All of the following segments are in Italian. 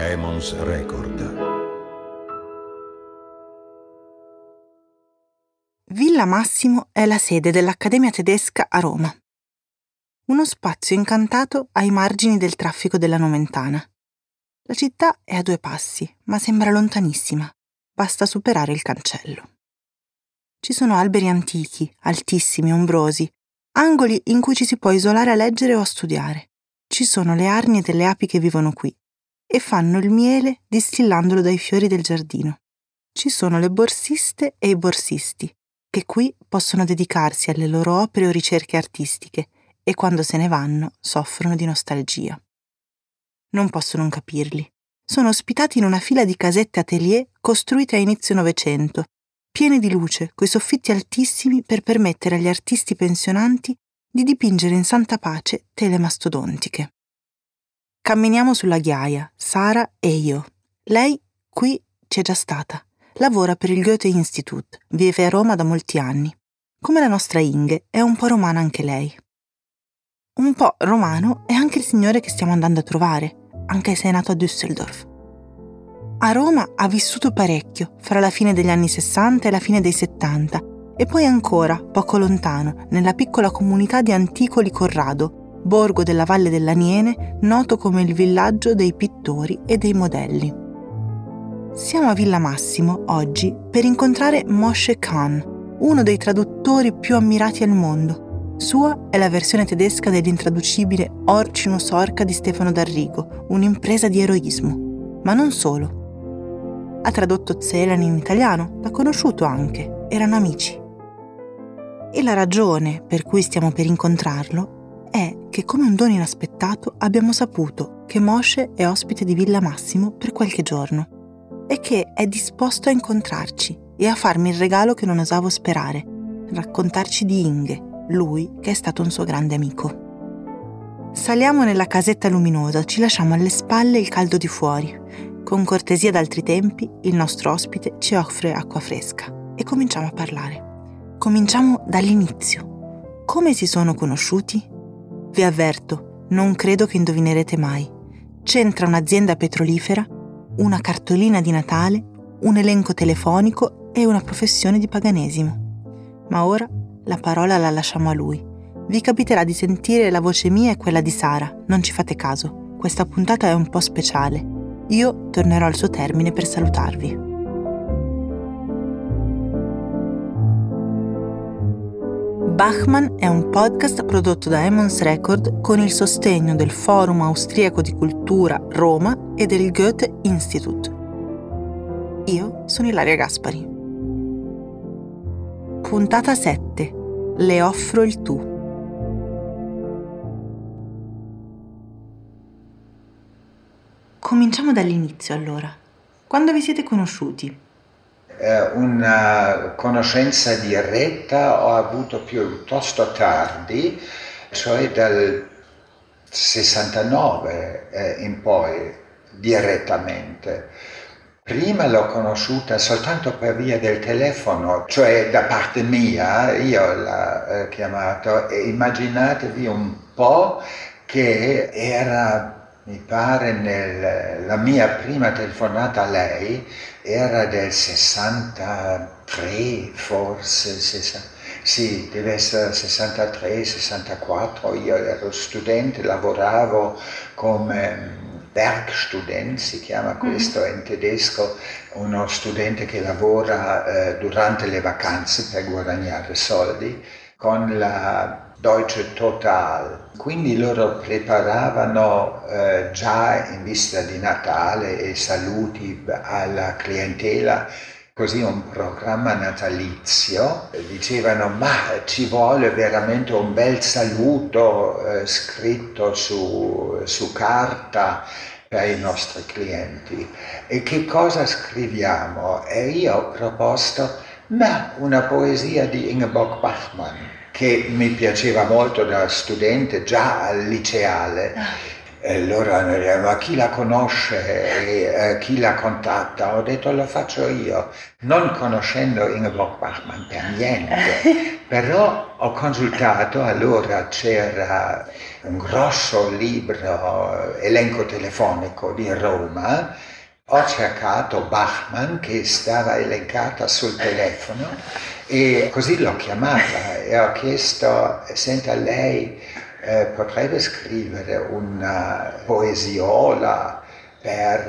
Emons Record. Villa Massimo è la sede dell'Accademia tedesca a Roma. Uno spazio incantato ai margini del traffico della Nomentana. La città è a due passi, ma sembra lontanissima. Basta superare il cancello. Ci sono alberi antichi, altissimi, ombrosi, angoli in cui ci si può isolare a leggere o a studiare. Ci sono le arnie delle api che vivono qui e fanno il miele distillandolo dai fiori del giardino. Ci sono le borsiste e i borsisti, che qui possono dedicarsi alle loro opere o ricerche artistiche e quando se ne vanno soffrono di nostalgia. Non posso non capirli. Sono ospitati in una fila di casette atelier costruite a inizio Novecento, piene di luce, coi soffitti altissimi per permettere agli artisti pensionanti di dipingere in santa pace tele mastodontiche. Camminiamo sulla ghiaia, Sara e io. Lei qui c'è già stata. Lavora per il Goethe Institut, vive a Roma da molti anni. Come la nostra Inge, è un po' romana anche lei. Un po' romano è anche il signore che stiamo andando a trovare, anche se è nato a Düsseldorf. A Roma ha vissuto parecchio, fra la fine degli anni 60 e la fine dei 70, e poi ancora, poco lontano, nella piccola comunità di Anticoli Corrado, borgo della Valle dell'Aniene, noto come il villaggio dei pittori e dei modelli. Siamo a Villa Massimo oggi per incontrare Moshe Khan, uno dei traduttori più ammirati al mondo sua è la versione tedesca dell'intraducibile Orcinus Orca di Stefano D'Arrigo, un'impresa di eroismo. Ma non solo. Ha tradotto Zelan in italiano, l'ha conosciuto anche, erano amici. E la ragione per cui stiamo per incontrarlo è che come un dono inaspettato abbiamo saputo che Moshe è ospite di Villa Massimo per qualche giorno e che è disposto a incontrarci e a farmi il regalo che non osavo sperare, raccontarci di Inge, lui che è stato un suo grande amico. Saliamo nella casetta luminosa, ci lasciamo alle spalle il caldo di fuori. Con cortesia d'altri tempi, il nostro ospite ci offre acqua fresca e cominciamo a parlare. Cominciamo dall'inizio. Come si sono conosciuti? Vi avverto, non credo che indovinerete mai. C'entra un'azienda petrolifera, una cartolina di Natale, un elenco telefonico e una professione di paganesimo. Ma ora la parola la lasciamo a lui. Vi capiterà di sentire la voce mia e quella di Sara, non ci fate caso. Questa puntata è un po' speciale. Io tornerò al suo termine per salutarvi. Bachmann è un podcast prodotto da Emons Record con il sostegno del Forum Austriaco di Cultura Roma e del Goethe Institut. Io sono Ilaria Gaspari. Puntata 7 le offro il tu. Cominciamo dall'inizio allora. Quando vi siete conosciuti? Eh, una conoscenza diretta ho avuto piuttosto tardi, cioè dal 69 eh, in poi direttamente. Prima l'ho conosciuta soltanto per via del telefono, cioè da parte mia, io l'ho eh, chiamato e immaginatevi un po' che era, mi pare, nella mia prima telefonata a lei, era del 63 forse, 60, sì, deve essere 63, 64, io ero studente, lavoravo come Werkstudent, si chiama mhm. questo in tedesco, uno studente che lavora eh, durante le vacanze per guadagnare soldi, con la Deutsche Total. Quindi loro preparavano eh, già in vista di Natale e saluti alla clientela così un programma natalizio, dicevano ma ci vuole veramente un bel saluto eh, scritto su, su carta per i nostri clienti. E che cosa scriviamo? E io ho proposto ma una poesia di Ingeborg Bachmann che mi piaceva molto da studente già al liceale. Ah. E allora ma chi la conosce e eh, chi la contatta? Ho detto lo faccio io, non conoscendo Ingeborg Bachmann per niente, però ho consultato, allora c'era un grosso libro, elenco telefonico di Roma, ho cercato Bachmann che stava elencata sul telefono e così l'ho chiamata e ho chiesto, senta lei eh, potrebbe scrivere una poesiola per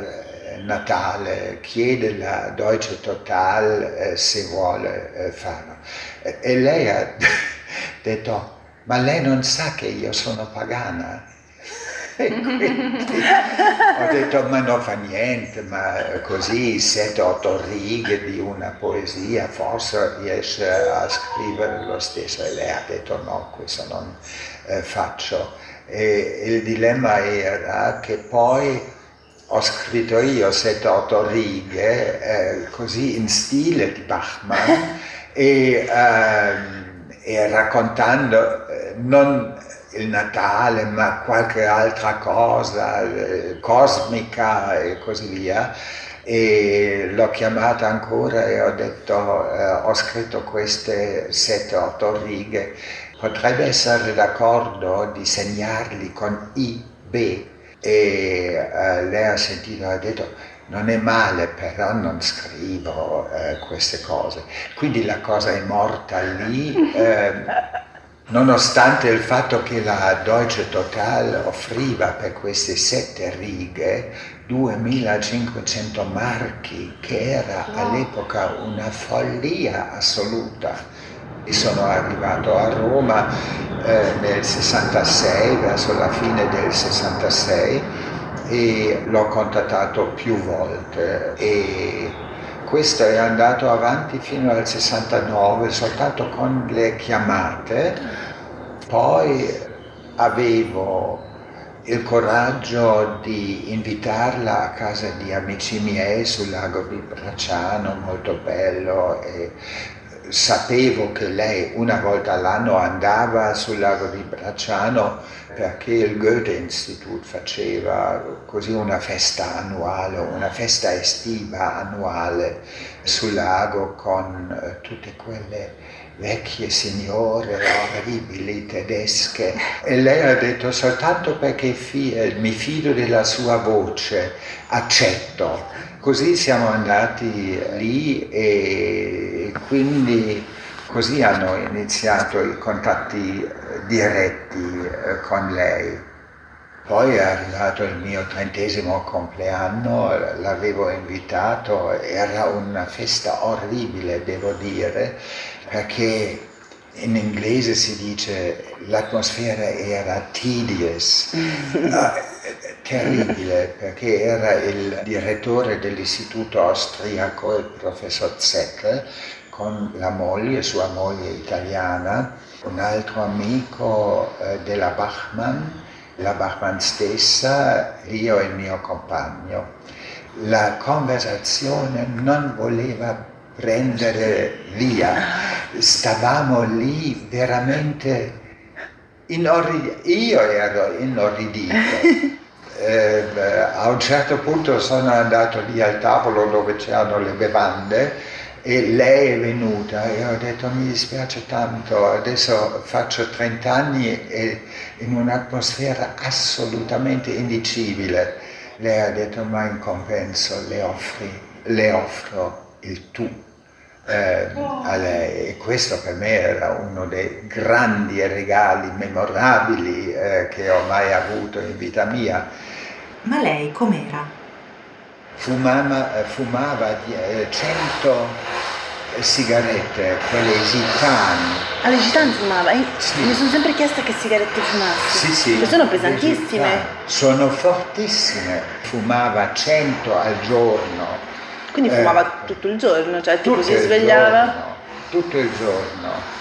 eh, Natale, chiede la Deutsche Total eh, se vuole eh, farlo. E lei ha detto, ma lei non sa che io sono pagana? Ho detto, ma non fa niente, ma così sette, otto righe di una poesia, forse riesce a scrivere lo stesso. E lei ha detto, no, questo non eh, faccio. E il dilemma era che poi ho scritto io sette, otto righe, eh, così in stile di Bachmann, e, ehm, e raccontando eh, non il Natale, ma qualche altra cosa, eh, cosmica e così via. E l'ho chiamata ancora e ho detto, eh, ho scritto queste 7-8 righe, potrebbe essere d'accordo di segnarli con I, B. E eh, lei ha sentito, ha detto, non è male, però non scrivo eh, queste cose. Quindi la cosa è morta lì. Eh, nonostante il fatto che la Deutsche Total offriva per queste sette righe 2500 marchi, che era all'epoca una follia assoluta. E sono arrivato a Roma eh, nel 66, verso la fine del 66, e l'ho contattato più volte. E questo è andato avanti fino al 69 soltanto con le chiamate, poi avevo il coraggio di invitarla a casa di amici miei sul lago di Bracciano, molto bello, e sapevo che lei una volta all'anno andava sul lago di Bracciano perché il Goethe Institut faceva così una festa annuale, una festa estiva annuale sul lago con eh, tutte quelle vecchie signore orribili tedesche. E lei ha detto soltanto perché mi fido della sua voce accetto. Così siamo andati lì e quindi così hanno iniziato i contatti eh, diretti eh, con lei. Poi è arrivato il mio trentesimo compleanno, l'avevo invitato, era una festa orribile, devo dire, perché in inglese si dice l'atmosfera era tedious, uh, terribile, perché era il direttore dell'istituto austriaco, il professor Zeckel, con la moglie, sua moglie italiana, un altro amico eh, della Bachmann, la Bachmann stessa, io e il mio compagno. La conversazione non voleva prendere via. Stavamo lì veramente inorriditi. Io ero inorridito. Eh, a un certo punto sono andato lì al tavolo dove c'erano le bevande e lei è venuta e ho detto mi dispiace tanto, adesso faccio 30 anni e in un'atmosfera assolutamente indicibile. Lei ha detto ma in compenso le, offri, le offro il tu eh, a lei e questo per me era uno dei grandi regali memorabili eh, che ho mai avuto in vita mia. Ma lei com'era? Fumava, fumava 100 eh, sigarette, quelle esitane. Alle gitane fumava? Sì. Mi sono sempre chiesta che sigarette fumassi. Sì, sì. Perché sono pesantissime. Sono fortissime. Fumava 100 al giorno quindi fumava eh, tutto il giorno, cioè tipo si svegliava? Giorno, tutto il giorno.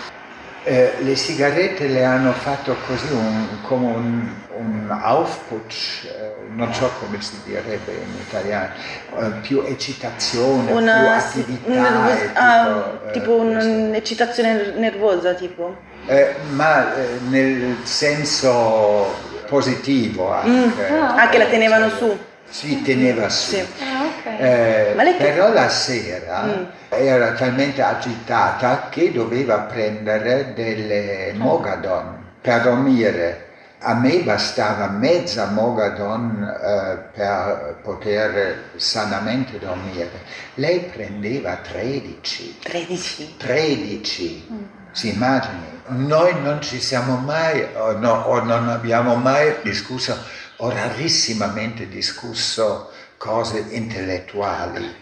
Eh, le sigarette le hanno fatto così un, come un, un Aufputsch, eh, non so come si direbbe in italiano, eh, più eccitazione, Una, più attività. Nervos- tipo, ah, eh, tipo un'eccitazione nervosa tipo? Eh, ma nel senso positivo anche. Mm. Ah, che la tenevano su. Si teneva su. Sì. Ah, ok. Eh, però la sera Mm. era talmente agitata che doveva prendere delle Mogadon per dormire. A me bastava mezza Mogadon eh, per poter sanamente dormire. Lei prendeva 13. 13. 13, si immagini. Noi non ci siamo mai, o, no- o non abbiamo mai discusso, o rarissimamente discusso cose intellettuali.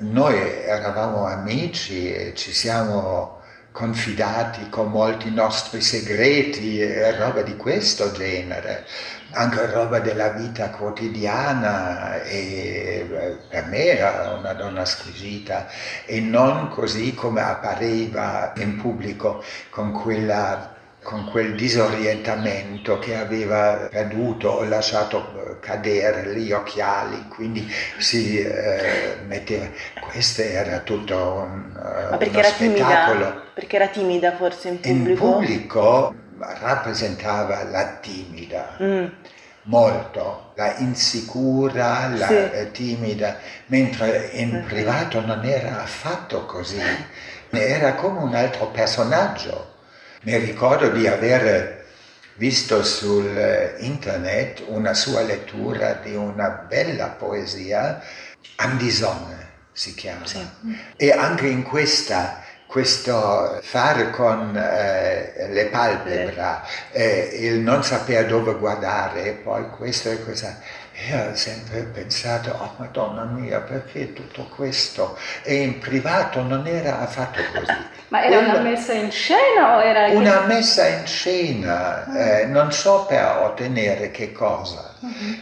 Noi eravamo amici e ci siamo confidati con molti nostri segreti e roba di questo genere, anche roba della vita quotidiana e per me era una donna squisita e non così come appariva in pubblico con quella con quel disorientamento che aveva perduto o lasciato eh, cadere gli occhiali, quindi si eh, metteva. Questo era tutto un, eh, Ma perché uno era spettacolo. timida? Perché era timida forse in In pubblico? pubblico rappresentava la timida, Mm. molto, la insicura, la Sì. timida, mentre in privato non era affatto così, era come un altro personaggio. Mi ricordo di aver visto sul eh, internet una sua lettura di una bella poesia, Andisone si chiama. Sì. E anche in questa, questo fare con eh, le palpebre, eh, il non sapere dove guardare, poi questo e questa. Io ho sempre pensato, oh Madonna mia, perché tutto questo? E in privato non era affatto così. Ma era una Quello- messa in scena o era... una messa in scena, eh, non so per ottenere che cosa,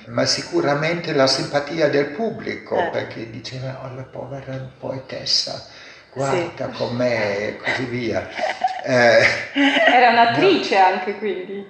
ma sicuramente la simpatia del pubblico, Eh. perché diceva, oh la povera poetessa, guarda com'è e così via. Eh, Era un'attrice anche quindi.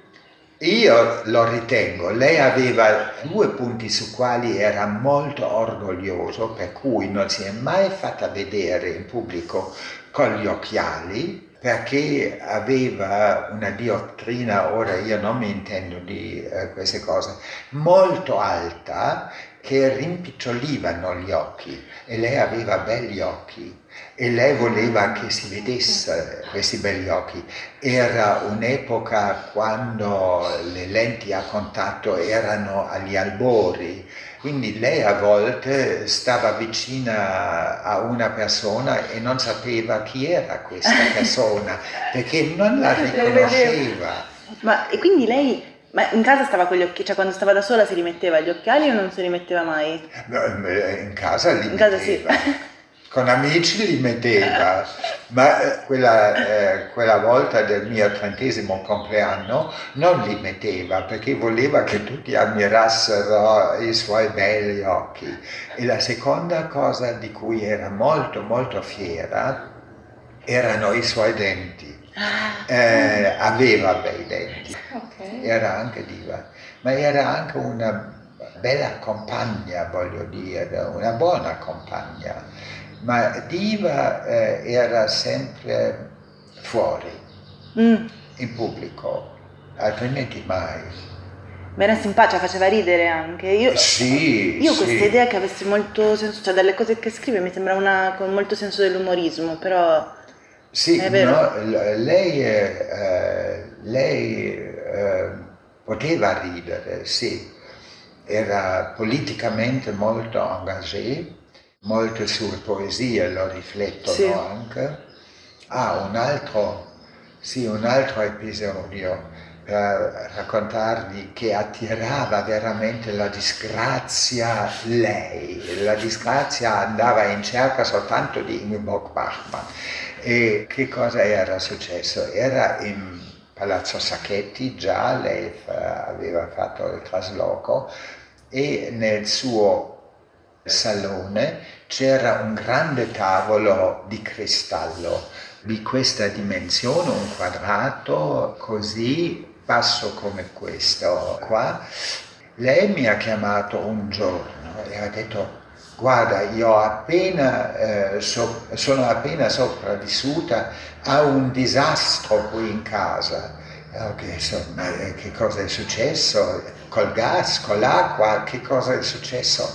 Io lo ritengo, lei aveva due punti su quali era molto orgoglioso, per cui non si è mai fatta vedere in pubblico con gli occhiali, perché aveva una diottrina, ora io non mi intendo di eh, queste cose, molto alta che rimpicciolivano gli occhi e lei aveva belli occhi e lei voleva che si vedesse questi belli occhi. Era un'epoca quando le lenti a contatto erano agli albori, quindi lei a volte stava vicina a una persona e non sapeva chi era questa persona perché non la riconosceva. Ma e quindi lei ma in casa stava con gli occhiali, cioè quando stava da sola si rimetteva gli occhiali o non si rimetteva mai? No, In casa li In casa sì. Con amici li metteva, ma eh, quella, eh, quella volta del mio trentesimo compleanno non li metteva perché voleva che tutti ammirassero i suoi belli occhi. E la seconda cosa di cui era molto molto fiera erano i suoi denti. Eh, aveva bei denti era anche diva, ma era anche una bella compagna, voglio dire, una buona compagna. Ma diva eh, era sempre fuori, Mm. in pubblico, altrimenti mai. Ma era simpatica, faceva ridere anche. Io, Sì, io sì. questa idea che avesse molto senso, cioè dalle cose che scrive mi sembra una con molto senso dell'umorismo, però Sì, È vero. no, lei, eh, eh, lei eh, poteva ridere, sì, era politicamente molto engagé, molte sue poesie lo riflettono Sì. anche. Ah, un altro, sì, un altro episodio per raccontarvi che attirava veramente la disgrazia lei. La disgrazia andava in cerca soltanto di Ingeborg Bachmann. E che cosa era successo? Era in Palazzo Sacchetti, già lei fa- aveva fatto il trasloco e nel suo salone c'era un grande tavolo di cristallo di questa dimensione, un quadrato così basso come questo qua. Lei mi ha chiamato un giorno e ha detto guarda io ho appena, eh, so- sono appena sopravvissuta a un disastro qui in casa Ok, insomma, eh, che cosa è successo? Col gas, con l'acqua, che cosa è successo?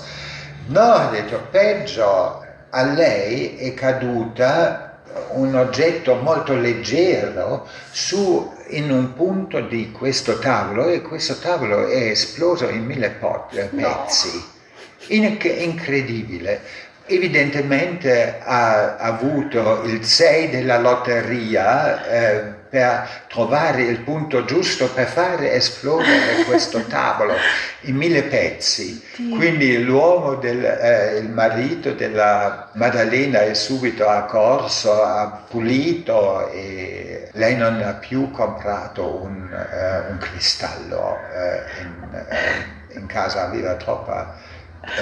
No, ha detto, peggio, a lei è caduta un oggetto molto leggero su, in un punto di questo tavolo e questo tavolo è esploso in mille pot- pezzi. No. In- incredibile evidentemente ha avuto il 6 della lotteria eh, per trovare il punto giusto per fare esplodere questo tavolo in mille pezzi. Quindi l'uomo, del, eh, il marito della Maddalena è subito accorso, ha pulito e lei non ha più comprato un, uh, un cristallo uh, in, uh, in casa, aveva troppa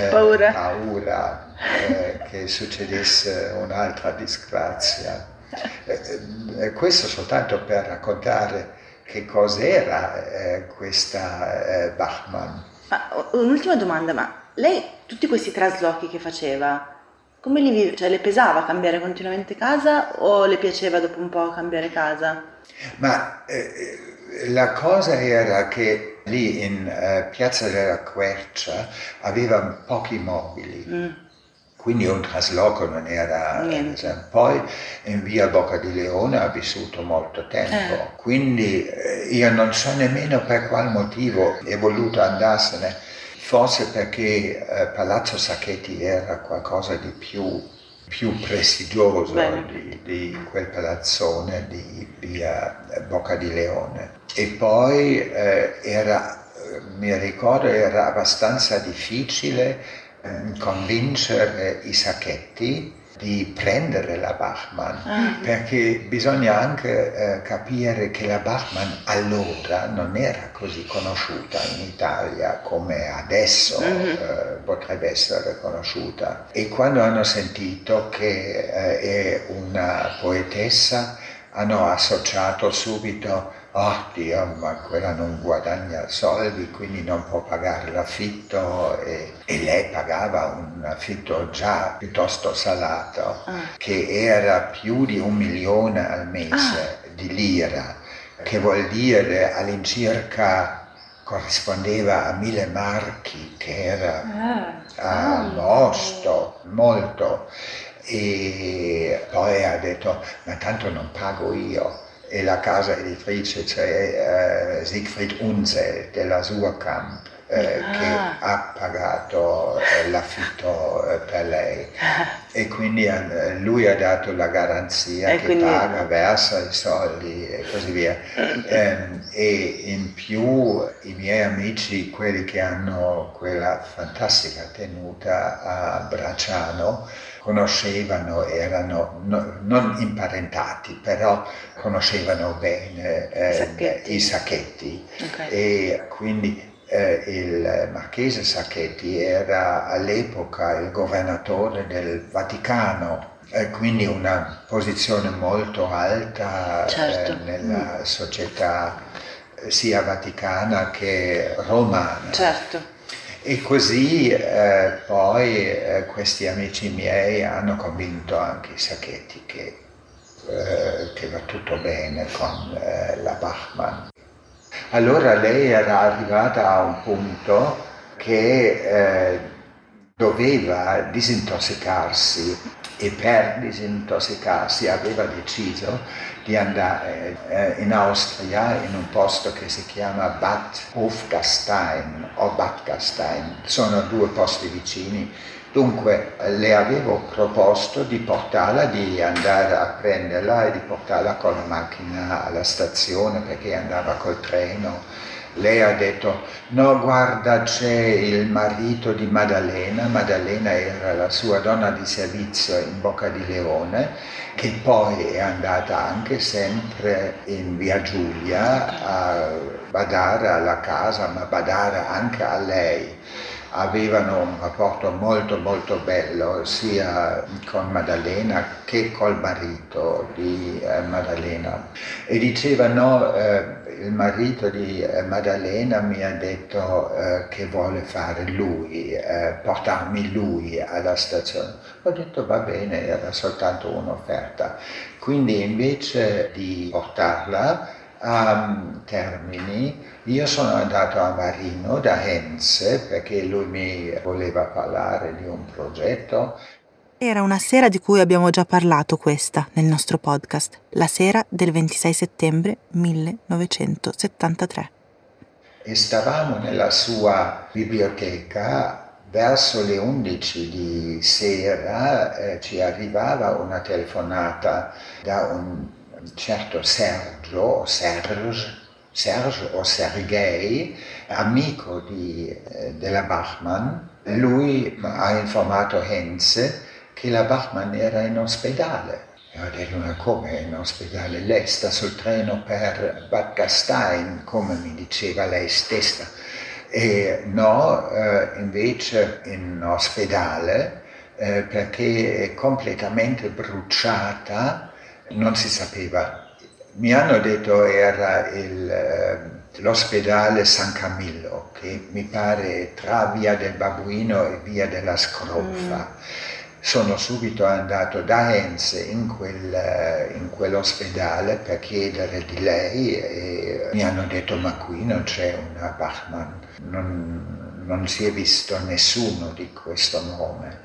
paura, paura eh, che succedesse un'altra disgrazia. Eh, eh, questo soltanto per raccontare che cos'era eh, questa eh, Bachmann. Ma, un'ultima domanda, ma lei tutti questi traslochi che faceva, come li vive? Cioè le pesava cambiare continuamente casa o le piaceva dopo un po' cambiare casa? Ma eh, la cosa era che lì in eh, Piazza della Quercia aveva pochi mobili. Mm quindi un trasloco non era niente. Poi in via Bocca di Leone ha vissuto molto tempo, eh. quindi eh, io non so nemmeno per qual motivo è voluto andarsene, forse perché eh, Palazzo Sacchetti era qualcosa di più, più prestigioso di, di, quel palazzone di via Bocca di Leone. E poi eh, era, eh, mi ricordo, era abbastanza difficile convincere i sacchetti di prendere la Bachmann, ah. perché bisogna anche eh, capire che la Bachmann allora non era così conosciuta in Italia come adesso mm-hmm. eh, potrebbe essere conosciuta. E quando hanno sentito che eh, è una poetessa, hanno associato subito oh Dio, ma quella non guadagna soldi, quindi non può pagare l'affitto e, e lei pagava un affitto già piuttosto salato, ah. che era più di un milione al mese ah. di lira, che vuol dire all'incirca corrispondeva a mille marchi, che era ah. ah molto, molto. E poi ha detto, ma tanto non pago io e la casa editrice, cioè eh, Siegfried Unzel della Surkamp, eh, ah. che ha pagato eh, l'affitto eh, per lei e quindi eh, lui ha dato la garanzia e che quindi... paga, versa i soldi e così via. Ehm, e in più i miei amici, quelli che hanno quella fantastica tenuta a Bracciano, conoscevano, erano no, non imparentati, però conoscevano bene eh, sacchetti. i sacchetti okay. e quindi eh, il marchese Sacchetti era all'epoca il governatore del Vaticano, eh, quindi una posizione molto alta eh, certo. nella mm. società eh, sia vaticana che romana. Certo. E così eh, poi eh, questi amici miei hanno convinto anche Sacchetti che, che va tutto bene con la Bachmann. Allora lei era arrivata a un punto che eh, doveva disintossicarsi e per disintossicarsi aveva deciso di andare eh, in Austria in un posto che si chiama Bad Hofgastein o Bad Gastein, sono due posti vicini. Dunque le avevo proposto di portarla, di andare a prenderla e di portarla con la macchina alla stazione perché andava col treno. Lei ha detto, no guarda c'è il marito di Maddalena, Maddalena era la sua donna di servizio in Bocca di Leone, che poi è andata anche sempre in via Giulia a badare alla casa, ma badare anche a lei avevano un rapporto molto molto bello sia con Maddalena che col marito di eh, Maddalena e dicevano eh, il marito di eh, Maddalena mi ha detto eh, che vuole fare lui, eh, portarmi lui alla stazione. Ho detto va bene, era soltanto un'offerta. Quindi invece di portarla a Termini. Io sono andato a Marino da Henze perché lui mi voleva parlare di un progetto. Era una sera di cui abbiamo già parlato questa nel nostro podcast, la sera del 26 settembre 1973. E stavamo nella sua biblioteca verso le 11 di sera eh, ci arrivava una telefonata da un certo Sergio, Serge, Serge o Sergei, amico di, eh, della Bachmann. Lui ha informato Henze che la Bachmann era in ospedale. E ho detto, ma come in ospedale? Lei sta sul treno per Bad Gastein, come mi diceva lei stessa. E no, eh, invece in ospedale eh, perché è completamente bruciata, non si sapeva. Mi hanno detto era il, eh, l'ospedale San Camillo, che mi pare tra via del Babuino e via della Scrofa. Mm sono subito andato da Enze in, quel, in, quell'ospedale per chiedere di lei e mi hanno detto ma qui non c'è una Bachmann, non, non si è visto nessuno di questo nome.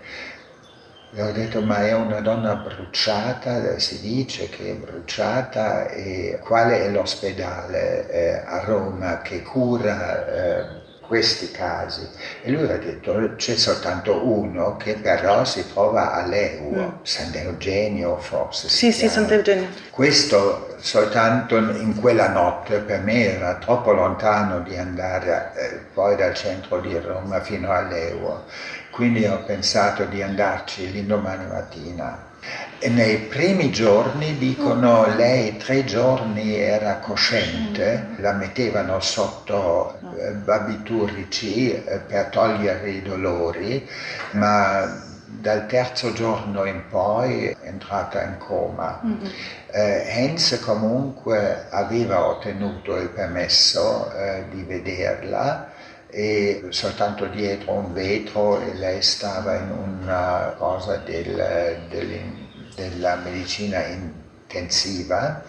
E ho detto ma è una donna bruciata, si dice che è bruciata e quale è l'ospedale eh, a Roma che cura eh, questi casi. E lui ha detto c'è soltanto uno che però si trova a Leuo, mm. Sant'Eugenio forse. Sì, sì, Sant'Eugenio. Questo soltanto in quella notte per me era troppo lontano di andare eh, poi dal centro di Roma fino a Leuo, quindi ho pensato di andarci l'indomani mattina nei primi giorni, dicono, lei tre giorni era cosciente, la mettevano sotto eh, barbiturici eh, per togliere i dolori, ma dal terzo giorno in poi è entrata in coma. Mm-hmm. Eh, Hens comunque aveva ottenuto il permesso eh, di vederla e soltanto dietro un vetro e lei stava in una cosa del, del, della medicina intensiva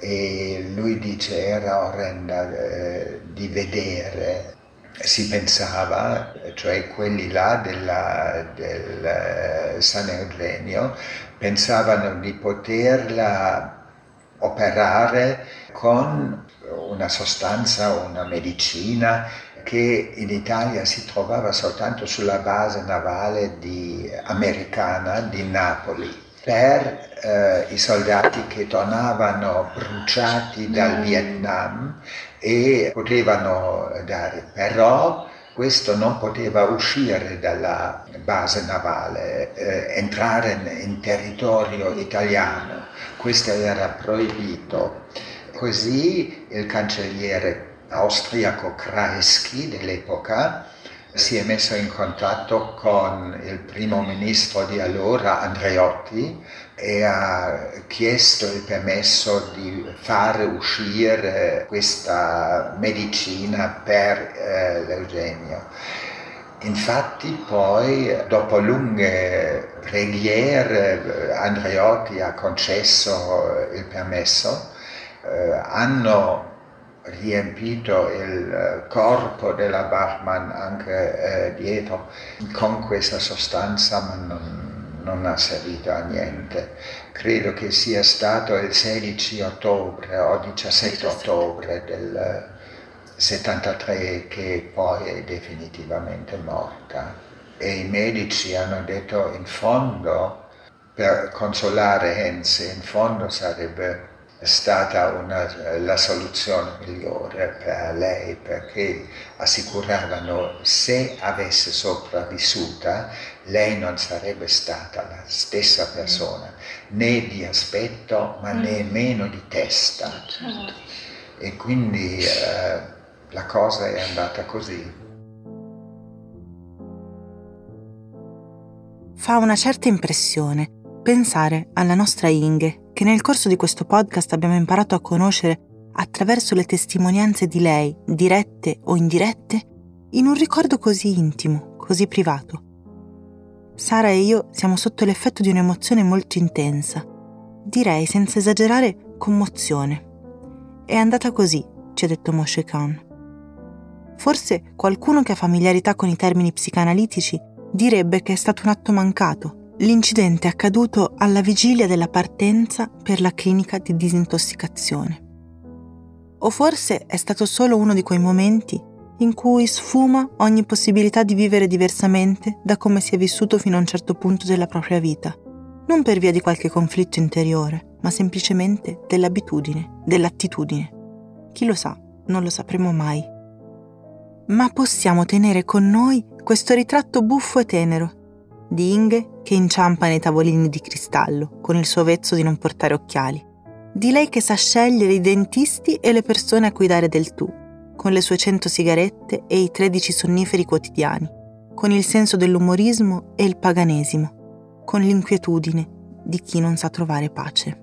e lui dice era orrenda eh, di vedere. Si pensava, cioè quelli là della, del eh, San Eugenio, pensavano di poterla operare con una sostanza, una medicina che in Italia si trovava soltanto sulla base navale di, americana di Napoli per eh, i soldati che tornavano bruciati dal mm. Vietnam e potevano dare, però questo non poteva uscire dalla base navale, eh, entrare in, in territorio italiano, questo era proibito. Così il cancelliere austriaco Kreisky dell'epoca si è messo in contatto con il primo ministro di allora, Andreotti, e ha chiesto il permesso di fare uscire questa medicina per eh, l'Eugenio. Infatti poi, dopo lunghe preghiere, Andreotti ha concesso il permesso. Eh, hanno riempito il eh, corpo della Bachmann anche eh, dietro con questa sostanza, ma non, non, ha servito a niente. Credo che sia stato il 16 ottobre o 17 ottobre del 73 che poi è definitivamente morta. E i medici hanno detto in fondo, per consolare Henze, in fondo sarebbe stata una, la soluzione migliore per lei perché assicuravano se avesse sopravvissuta lei non sarebbe stata la stessa persona né di aspetto ma mm. nemmeno di testa certo. e quindi eh, la cosa è andata così. Fa una certa impressione pensare alla nostra Inge che nel corso di questo podcast abbiamo imparato a conoscere attraverso le testimonianze di lei, dirette o indirette, in un ricordo così intimo, così privato. Sara e io siamo sotto l'effetto di un'emozione molto intensa, direi senza esagerare commozione. È andata così, ci ha detto Moshe Khan. Forse qualcuno che ha familiarità con i termini psicanalitici direbbe che è stato un atto mancato, l'incidente accaduto alla vigilia della partenza per la clinica di disintossicazione. O forse è stato solo uno di quei momenti in cui sfuma ogni possibilità di vivere diversamente da come si è vissuto fino a un certo punto della propria vita, non per via di qualche conflitto interiore, ma semplicemente dell'abitudine, dell'attitudine. Chi lo sa, non lo sapremo mai. Ma possiamo tenere con noi questo ritratto buffo e tenero di Inge che inciampa nei tavolini di cristallo con il suo vezzo di non portare occhiali, di lei che sa scegliere i dentisti e le persone a cui dare del tu, con le sue cento sigarette e i tredici sonniferi quotidiani, con il senso dell'umorismo e il paganesimo, con l'inquietudine di chi non sa trovare pace.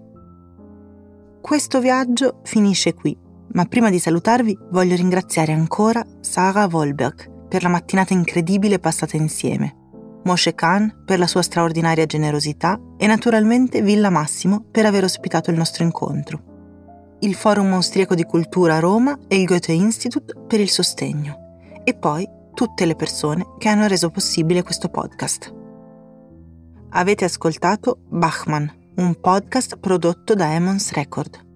Questo viaggio finisce qui, ma prima di salutarvi voglio ringraziare ancora Sarah Wolberg per la mattinata incredibile passata insieme, Moshe Khan per la sua straordinaria generosità e naturalmente Villa Massimo per aver ospitato il nostro incontro il Forum Austriaco di Cultura a Roma e il Goethe Institut per il sostegno e poi tutte le persone che hanno reso possibile questo podcast. Avete ascoltato Bachman, un podcast prodotto da Emons Record.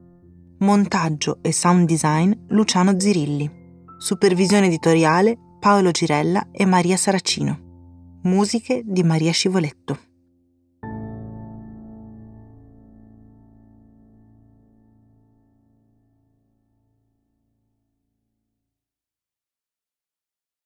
Montaggio e sound design Luciano Zirilli. Supervisione editoriale Paolo Girella e Maria Saracino. Musiche di Maria Scivoletto.